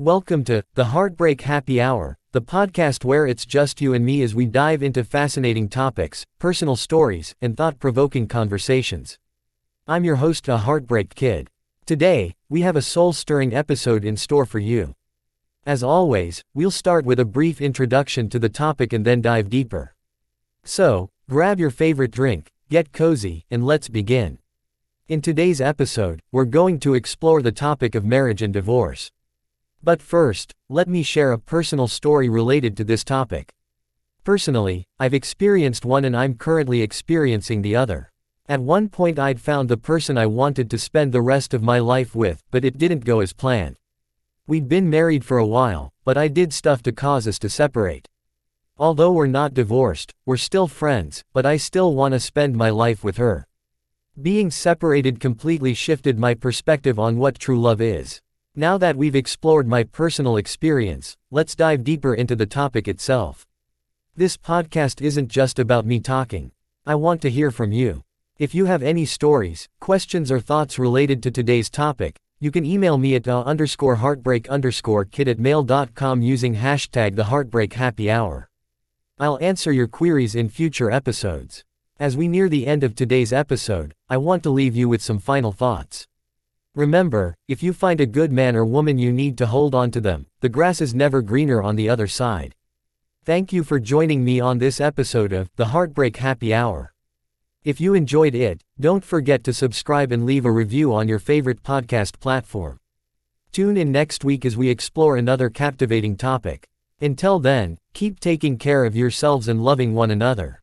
Welcome to The Heartbreak Happy Hour, the podcast where it's just you and me as we dive into fascinating topics, personal stories, and thought provoking conversations. I'm your host, Da Heartbreak Kid. Today, we have a soul stirring episode in store for you. As always, we'll start with a brief introduction to the topic and then dive deeper. So, grab your favorite drink, get cozy, and let's begin. In today's episode, we're going to explore the topic of marriage and divorce. But first, let me share a personal story related to this topic. Personally, I've experienced one and I'm currently experiencing the other. At one point, I'd found the person I wanted to spend the rest of my life with, but it didn't go as planned. We'd been married for a while, but I did stuff to cause us to separate. Although we're not divorced, we're still friends, but I still want to spend my life with her. Being separated completely shifted my perspective on what true love is. Now that we've explored my personal experience, let's dive deeper into the topic itself. This podcast isn't just about me talking. I want to hear from you. If you have any stories, questions or thoughts related to today's topic, you can email me at uh underscore heartbreak underscore kid at mail.com using hashtag the heartbreak happy hour. I'll answer your queries in future episodes. As we near the end of today's episode, I want to leave you with some final thoughts. Remember, if you find a good man or woman you need to hold on to them, the grass is never greener on the other side. Thank you for joining me on this episode of The Heartbreak Happy Hour. If you enjoyed it, don't forget to subscribe and leave a review on your favorite podcast platform. Tune in next week as we explore another captivating topic. Until then, keep taking care of yourselves and loving one another.